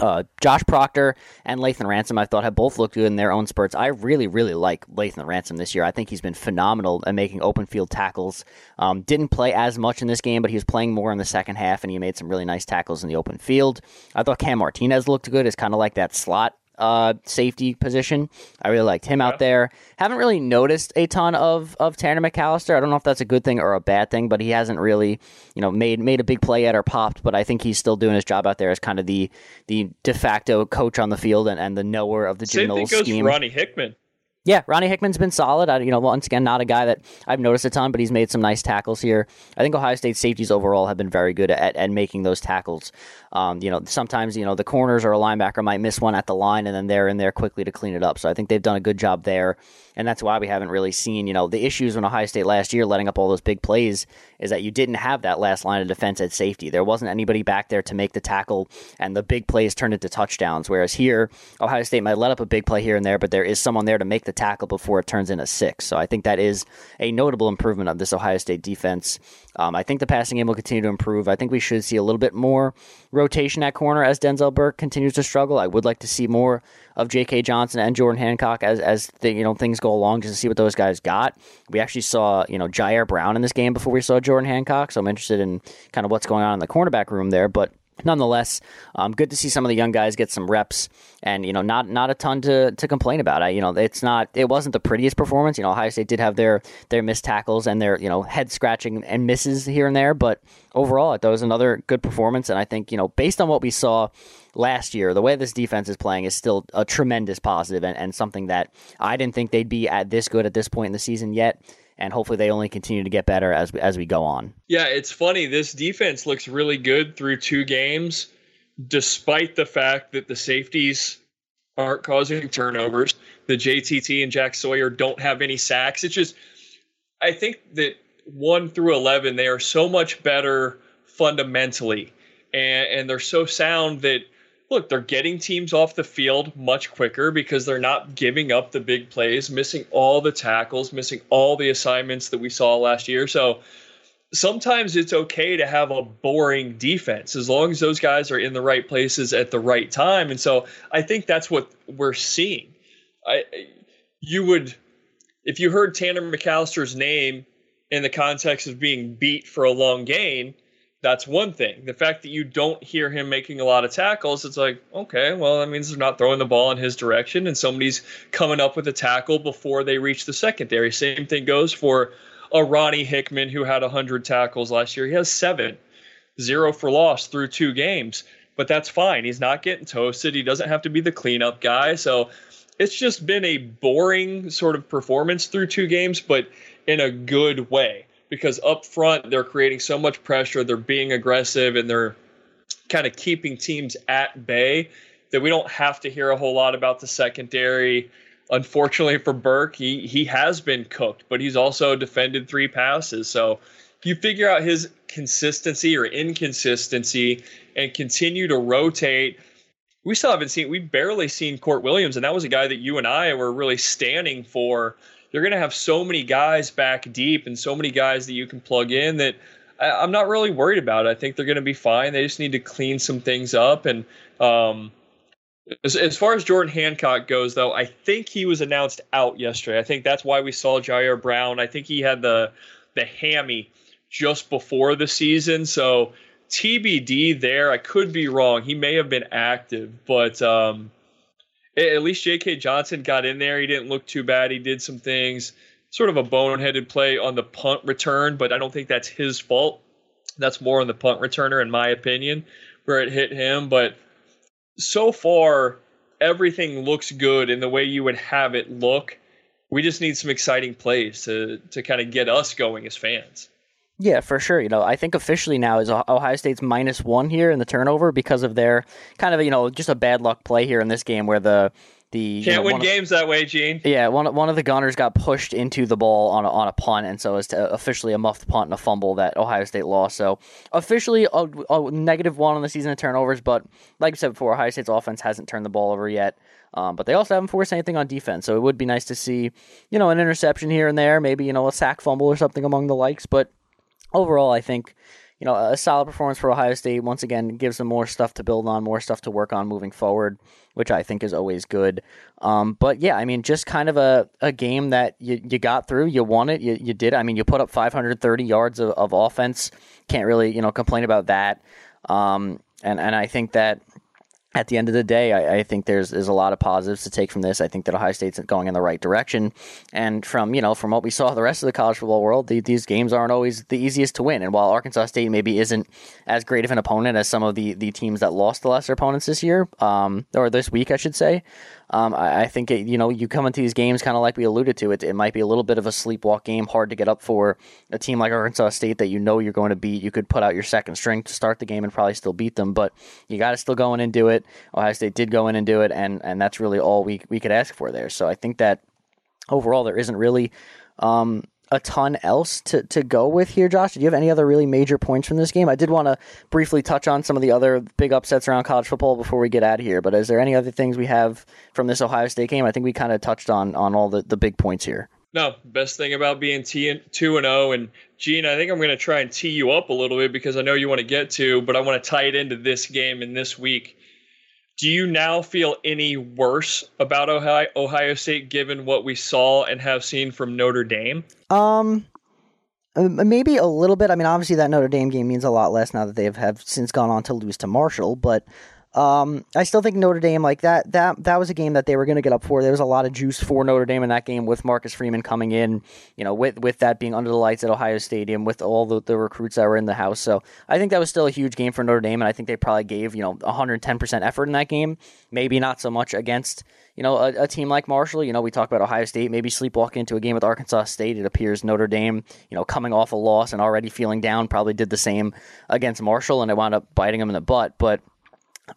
uh, Josh Proctor and Lathan Ransom, I thought, have both looked good in their own spurts. I really, really like Lathan Ransom this year. I think he's been phenomenal at making open field tackles. Um, didn't play as much in this game, but he was playing more in the second half, and he made some really nice tackles in the open field. I thought Cam Martinez looked good as kind of like that slot uh, safety position. I really liked him yeah. out there. Haven't really noticed a ton of of Tanner McCalister. I don't know if that's a good thing or a bad thing, but he hasn't really, you know, made made a big play yet or popped. But I think he's still doing his job out there as kind of the the de facto coach on the field and, and the knower of the Same thing goes scheme. For Ronnie Hickman. Yeah, Ronnie Hickman's been solid. I, you know, once again, not a guy that I've noticed a ton, but he's made some nice tackles here. I think Ohio State safeties overall have been very good at, at making those tackles. Um, you know, sometimes you know the corners or a linebacker might miss one at the line, and then they're in there quickly to clean it up. So I think they've done a good job there and that's why we haven't really seen, you know, the issues when Ohio State last year letting up all those big plays is that you didn't have that last line of defense at safety. There wasn't anybody back there to make the tackle, and the big plays turned into touchdowns. Whereas here, Ohio State might let up a big play here and there, but there is someone there to make the tackle before it turns into six. So I think that is a notable improvement of this Ohio State defense. Um, I think the passing game will continue to improve. I think we should see a little bit more rotation at corner as Denzel Burke continues to struggle. I would like to see more of J.K. Johnson and Jordan Hancock as as the, you know things go along just to see what those guys got. We actually saw you know Jyaire Brown in this game before we saw Jordan Hancock, so I'm interested in kind of what's going on in the cornerback room there, but nonetheless, um, good to see some of the young guys get some reps, and you know, not not a ton to, to complain about. I, you know, it's not it wasn't the prettiest performance. You know, Ohio State did have their their missed tackles and their you know head scratching and misses here and there, but overall, it was another good performance. And I think you know, based on what we saw last year, the way this defense is playing is still a tremendous positive and, and something that I didn't think they'd be at this good at this point in the season yet. And hopefully they only continue to get better as as we go on. Yeah, it's funny. This defense looks really good through two games, despite the fact that the safeties aren't causing turnovers. The JTT and Jack Sawyer don't have any sacks. It's just, I think that one through 11, they are so much better fundamentally. And, and they're so sound that look, they're getting teams off the field much quicker because they're not giving up the big plays, missing all the tackles, missing all the assignments that we saw last year. So sometimes it's okay to have a boring defense as long as those guys are in the right places at the right time. And so I think that's what we're seeing. I you would if you heard Tanner McCalister's name in the context of being beat for a long gain, that's one thing. The fact that you don't hear him making a lot of tackles, it's like, okay, well, that means they're not throwing the ball in his direction and somebody's coming up with a tackle before they reach the secondary. Same thing goes for a Ronnie Hickman who had 100 tackles last year. He has seven, zero for loss through two games, but that's fine. He's not getting toasted. He doesn't have to be the cleanup guy. So it's just been a boring sort of performance through two games, but in a good way because up front they're creating so much pressure, they're being aggressive, and they're kind of keeping teams at bay that we don't have to hear a whole lot about the secondary. Unfortunately for Burke, he he has been cooked, but he's also defended three passes. So if you figure out his consistency or inconsistency and continue to rotate, we still haven't seen we've barely seen Kourt Williams, and that was a guy that you and I were really standing for you're going to have so many guys back deep and so many guys that you can plug in that I, am not really worried about. I think they're going to be fine. They just need to clean some things up. And um, as, as far as Jordan Hancock goes, though, I think he was announced out yesterday. I think that's why we saw Jyaire Brown. I think he had the the hammy just before the season. So TBD there. I could be wrong. He may have been active, but um, at least J.K. Johnson got in there. He didn't look too bad. He did some things, sort of a boneheaded play on the punt return, but I don't think that's his fault. That's more on the punt returner, in my opinion, where it hit him. But so far, everything looks good in the way you would have it look. We just need some exciting plays to to kind of get us going as fans. Yeah, for sure. You know, I think officially now is Ohio State's minus one here in the turnover because of their kind of you know just a bad luck play here in this game where the the can't you know, win games of, that way, Gene. Yeah, one one of the gunners got pushed into the ball on a, on a punt, and so it's officially a muffed punt and a fumble that Ohio State lost. So officially a, a negative one on the season of turnovers, but like I said before, Ohio State's offense hasn't turned the ball over yet. Um, but they also haven't forced anything on defense, so it would be nice to see, you know, an interception here and there, maybe you know a sack fumble or something among the likes. But overall, I think you know a solid performance for Ohio State. Once again, gives them more stuff to build on, more stuff to work on moving forward, which I think is always good. Um, but yeah, I mean, just kind of a, a game that you, you got through, you won it, you, you did. I mean, you put up 530 yards of, of offense. Can't really you know complain about that. Um, and and I think that at the end of the day, I, I, think there's there's a lot of positives to take from this. I think that Ohio State's going in the right direction, and from you know from what we saw the rest of the college football world, the, these games aren't always the easiest to win. And while Arkansas State maybe isn't as great of an opponent as some of the the teams that lost the lesser opponents this year, um, or this week, I should say, um, I, I, think it, you know you come into these games kind of like we alluded to. It it might be a little bit of a sleepwalk game, hard to get up for a team like Arkansas State that you know you're going to beat. You could put out your second string to start the game and probably still beat them, but you got to still go in and do it. Ohio State did go in and do it, and and that's really all we we could ask for there. So I think that overall there isn't really. Um, a ton else to, to go with here, Josh? Do you have any other really major points from this game? I did want to briefly touch on some of the other big upsets around college football before we get out of here, but is there any other things we have from this Ohio State game? I think we kind of touched on on all the, the big points here. No, best thing about being T and two and zero, oh, and Gene, I think I'm going to try and tee you up a little bit because I know you want to get to, but I want to tie it into this game and this week do you now feel any worse about Ohio, Ohio State given what we saw and have seen from Notre Dame? Um, uh, maybe a little bit. I mean, obviously that Notre Dame game means a lot less now that they have, have since gone on to lose to Marshall, but um, I still think Notre Dame like that that that was a game that they were going to get up for. There was a lot of juice for Notre Dame in that game with Marcus Freeman coming in, you know, with with that being under the lights at Ohio Stadium with all the, the recruits that were in the house. So I think that was still a huge game for Notre Dame, and I think they probably gave you know 110 percent effort in that game. Maybe not so much against you know a, a, team like Marshall. You know, we talk about Ohio State maybe sleepwalking into a game with Arkansas State. It appears Notre Dame, you know, coming off a loss and already feeling down, probably did the same against Marshall, and it wound up biting them in the butt, but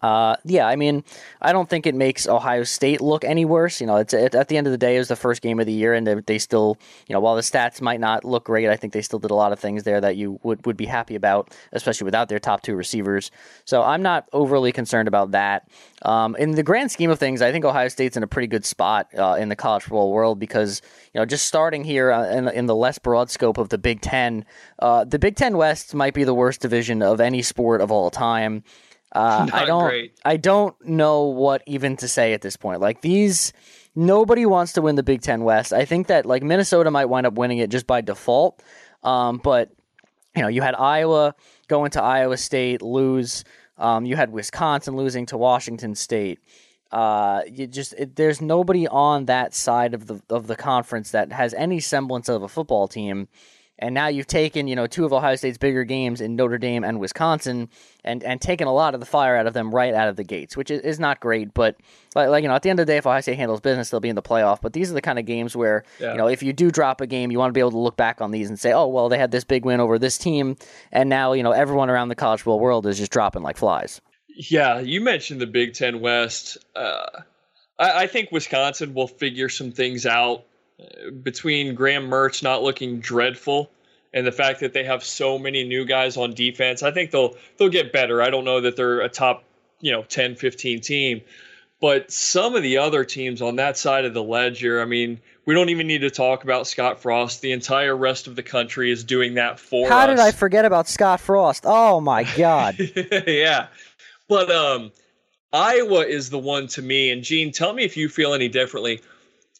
Uh, yeah, I mean, I don't think it makes Ohio State look any worse. You know, it's it, at the end of the day, it was the first game of the year, and they, they, still, you know, while the stats might not look great, I think they still did a lot of things there that you would, would be happy about, especially without their top two receivers. So I'm not overly concerned about that. Um, in the grand scheme of things, I think Ohio State's in a pretty good spot uh, in the college football world because, you know, just starting here uh, in, in the less broad scope of the Big Ten, uh, the Big Ten West might be the worst division of any sport of all time. Uh, I don't. Great. I don't know what even to say at this point. Like these, nobody wants to win the Big Ten West. I think that like Minnesota might wind up winning it just by default. Um, but you know, you had Iowa going to Iowa State lose. Um, you had Wisconsin losing to Washington State. Uh, you just it, there's nobody on that side of the of the conference that has any semblance of a football team and now you've taken, you know, two of Ohio State's bigger games in Notre Dame and Wisconsin and, and taken a lot of the fire out of them right out of the gates, which is, is not great. But, like, like, you know, at the end of the day, if Ohio State handles business, they'll be in the playoff. But these are the kind of games where, yeah. you know, if you do drop a game, you want to be able to look back on these and say, oh, well, they had this big win over this team. And now, you know, everyone around the college football world is just dropping like flies. Yeah, you mentioned the Big Ten West. Uh, I, I think Wisconsin will figure some things out between Graham Mertz not looking dreadful and the fact that they have so many new guys on defense, I think they'll they'll get better. I don't know that they're a top, you know, 10, 15 team, but some of the other teams on that side of the ledger, I mean, we don't even need to talk about Scott Frost. The entire rest of the country is doing that for How us. did I forget about Scott Frost? Oh my god. yeah. But um Iowa is the one to me and Gene, tell me if you feel any differently.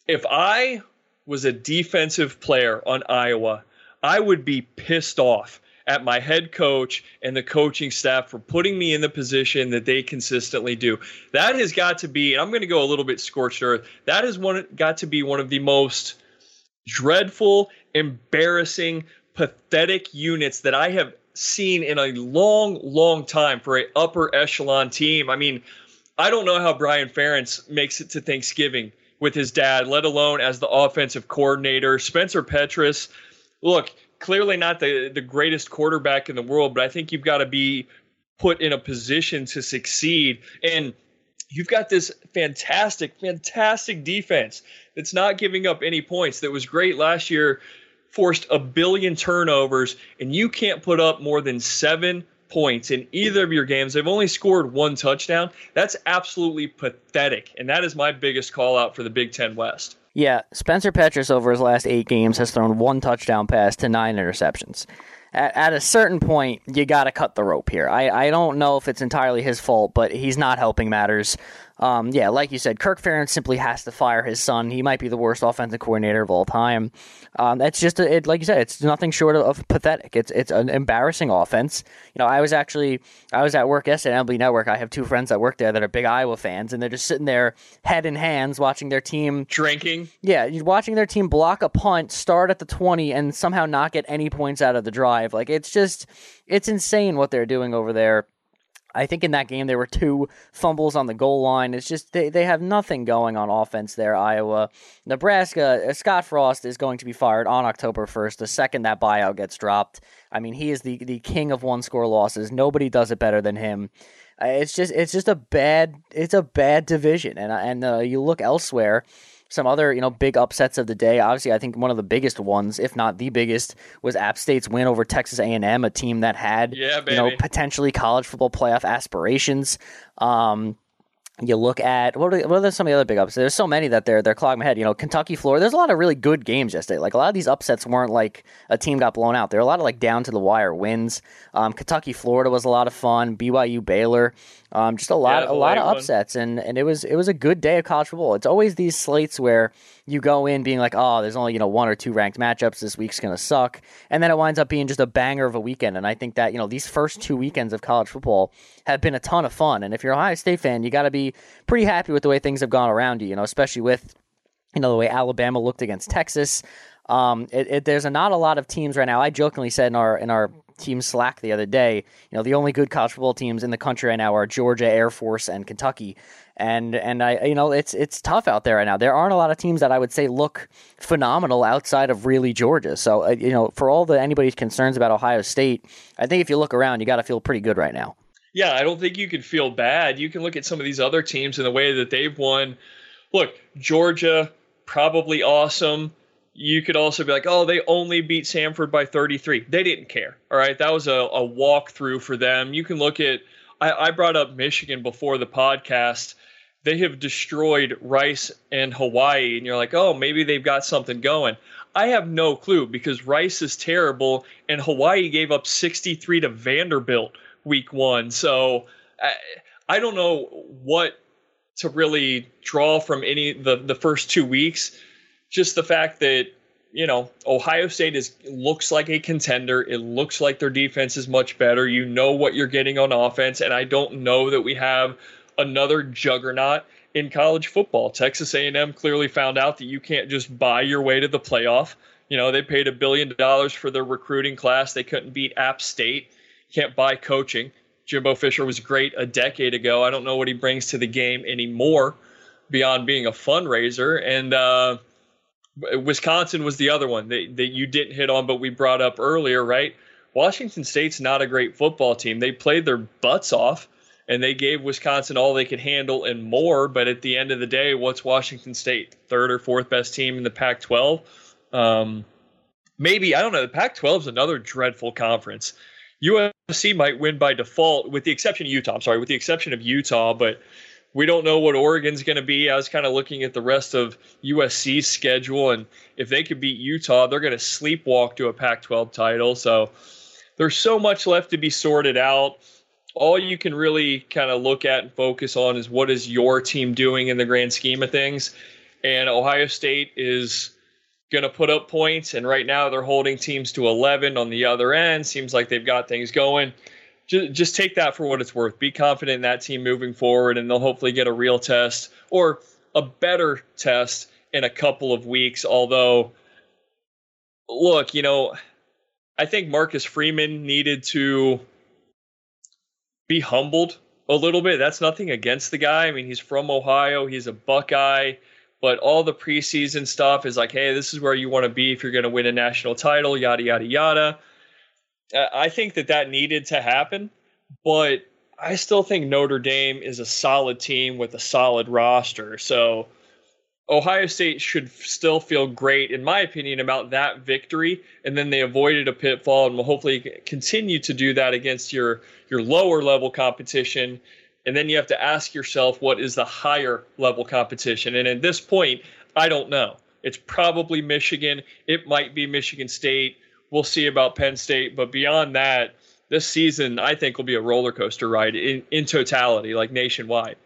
If I was a defensive player on Iowa, I would be pissed off at my head coach and the coaching staff for putting me in the position that they consistently do. That has got to be, and I'm going to go a little bit scorched earth. That has one got to be one of the most dreadful, embarrassing, pathetic units that I have seen in a long, long time for a upper echelon team. I mean, I don't know how Brian Ferentz makes it to Thanksgiving with his dad, let alone as the offensive coordinator. Spencer Petras, look, clearly not the, the greatest quarterback in the world, but I think you've got to be put in a position to succeed. And you've got this fantastic, fantastic defense that's not giving up any points, that was great last year, forced a billion turnovers, and you can't put up more than seven points in either of your games. They've only scored one touchdown. That's absolutely pathetic. And that is my biggest call out for the Big Ten West. Yeah, Spencer Petras over his last eight games has thrown one touchdown pass to nine interceptions. At, at a certain point, you got to cut the rope here. I, I don't know if it's entirely his fault, but he's not helping matters. Um, yeah, like you said, Kirk Ferentz simply has to fire his son. He might be the worst offensive coordinator of all time. Um, that's just a, it, like you said, it's nothing short of, of, pathetic. It's it's an embarrassing offense. You know, I was actually I was at work yesterday at MLB Network. I have two friends that work there that are big Iowa fans, and they're just sitting there, head in hands, watching their team drinking. Yeah, watching their team block a punt, start at the twenty, and somehow not get any points out of the drive. Like it's just it's insane what they're doing over there. I think in that game there were two fumbles on the goal line. It's just they, they have nothing going on offense there, Iowa. Nebraska, uh, Scott Frost is going to be fired on October 1st, the second that buyout gets dropped. I mean, he is the, the king of one score losses. Nobody does it better than him. Uh, it's just it's just a bad it's a bad division, and and uh, you look elsewhere some other you know big upsets of the day. Obviously, I think one of the biggest ones, if not the biggest, was App State's win over Texas A&M, a team that had yeah, you know potentially college football playoff aspirations. Um, you look at what are, what are some of the other big upsets? There's so many that they're they're clogging my head. You know, Kentucky, Florida. There's a lot of really good games yesterday. Like a lot of these upsets weren't like a team got blown out. There are a lot of like down to the wire wins. Um, Kentucky, Florida was a lot of fun. BYU, Baylor. Um, just a lot, yeah, a lot of upsets, and, and it was it was a good day of college football. It's always these slates where you go in being like, oh, there's only you know one or two ranked matchups. This week's gonna suck, and then it winds up being just a banger of a weekend. And I think that you know these first two weekends of college football have been a ton of fun. And if you're a Ohio State fan, you got to be pretty happy with the way things have gone around you. You know, especially with you know the way Alabama looked against Texas. Um, it, it, there's a, not a lot of teams right now. I jokingly said in our in our team Slack the other day, you know, the only good college football teams in the country right now are Georgia, Air Force, and Kentucky. And and I you know it's it's tough out there right now. There aren't a lot of teams that I would say look phenomenal outside of really Georgia. So uh, you know, for all the anybody's concerns about Ohio State, I think if you look around, you got to feel pretty good right now. Yeah, I don't think you can feel bad. You can look at some of these other teams and the way that they've won. Look, Georgia, probably awesome. You could also be like, oh, they only beat Samford by 33. They didn't care. All right. That was a, a walkthrough for them. You can look at, I, I brought up Michigan before the podcast. They have destroyed Rice and Hawaii. And you're like, oh, maybe they've got something going. I have no clue because Rice is terrible and Hawaii gave up 63 to Vanderbilt week one. So I, I don't know what to really draw from any the the first two weeks. Just the fact that you know Ohio State is looks like a contender. It looks like their defense is much better. You know what you're getting on offense, and I don't know that we have another juggernaut in college football. Texas A&M clearly found out that you can't just buy your way to the playoff. You know, they paid a billion dollars for their recruiting class. They couldn't beat App State. Can't buy coaching. Jimbo Fisher was great a decade ago. I don't know what he brings to the game anymore beyond being a fundraiser. And uh, Wisconsin was the other one that, that you didn't hit on, but we brought up earlier, right? Washington State's not a great football team. They played their butts off and they gave Wisconsin all they could handle and more. But at the end of the day, what's Washington State? Third or fourth best team in the Pac 12? Um, maybe, I don't know. The Pac 12 is another dreadful conference. USC might win by default, with the exception of Utah. I'm sorry, with the exception of Utah, but we don't know what Oregon's going to be. I was kind of looking at the rest of USC's schedule, and if they could beat Utah, they're going to sleepwalk to a Pac 12 title. So there's so much left to be sorted out. All you can really kind of look at and focus on is what is your team doing in the grand scheme of things. And Ohio State is going to put up points. And right now they're holding teams to 11 on the other end. Seems like they've got things going. Just, just take that for what it's worth. Be confident in that team moving forward, and they'll hopefully get a real test or a better test in a couple of weeks. Although, look, you know, I think Marcus Freeman needed to be humbled a little bit. That's nothing against the guy. I mean, he's from Ohio, he's a Buckeye but all the preseason stuff is like, hey, this is where you want to be if you're going to win a national title, yada, yada, yada. Uh, I think that that needed to happen, but I still think Notre Dame is a solid team with a solid roster. So Ohio State should still feel great, in my opinion, about that victory. And then they avoided a pitfall and will hopefully continue to do that against your your lower level competition and then you have to ask yourself what is the higher level competition. And at this point, I don't know. It's probably Michigan. It might be Michigan State. We'll see about Penn State. But beyond that, this season I think will be a roller coaster ride in, in totality, like nationwide.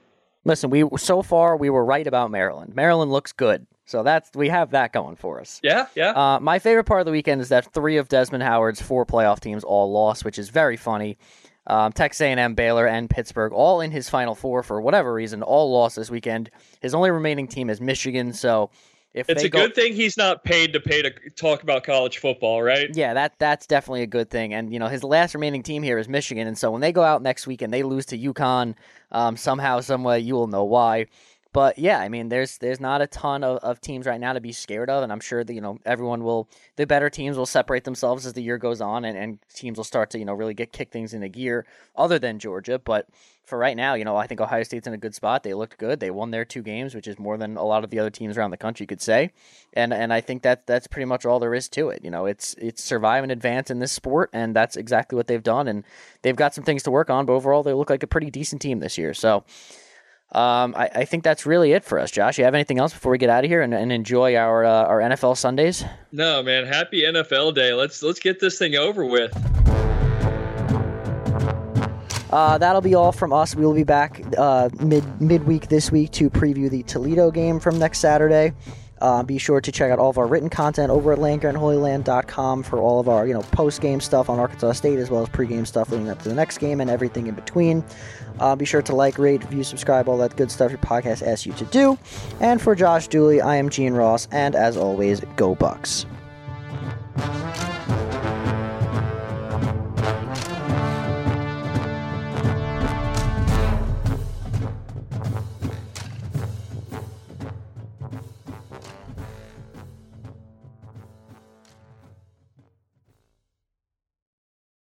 Listen, we so far we were right about Maryland. Maryland looks good. So that's we have that going for us. Yeah, yeah. Uh, my favorite part of the weekend is that three of Desmond Howard's four playoff teams all lost, which is very funny. Um, Texas A&M, Baylor, and Pittsburgh, all in his Final Four for whatever reason, all lost this weekend. His only remaining team is Michigan. So if it's a go, good thing he's not paid to pay to talk about college football, right? Yeah, that that's definitely a good thing. And you know, his last remaining team here is Michigan, and so when they go out next week and they lose to UConn, um, somehow, someway, you will know why. But yeah, I mean, there's there's not a ton of, of teams right now to be scared of, and I'm sure that you know everyone will the better teams will separate themselves as the year goes on, and, and teams will start to you know really get kick things into gear. Other than Georgia, but for right now, you know, I think Ohio State's in a good spot. They looked good. They won their two games, which is more than a lot of the other teams around the country could say. And and I think that that's pretty much all there is to it. You know, it's it's survive and advance in this sport, and that's exactly what they've done. And they've got some things to work on, but overall, they look like a pretty decent team this year. So. Um, I, I, think that's really it for us, Josh. You have anything else before we get out of here and, and enjoy our uh, our NFL Sundays? No, man. Happy NFL Day. Let's let's get this thing over with. Uh, that'll be all from us. We will be back uh, mid midweek this week to preview the Toledo game from next Saturday. Uh, be sure to check out all of our written content over at landgrantholyland.com for all of our you know post game stuff on Arkansas State as well as pre-game stuff leading up to the next game and everything in between. Uh, be sure to like, rate, view, subscribe, all that good stuff your podcast asks you to do. And for Josh Dooley, I am Gene Ross, and as always, go Bucks.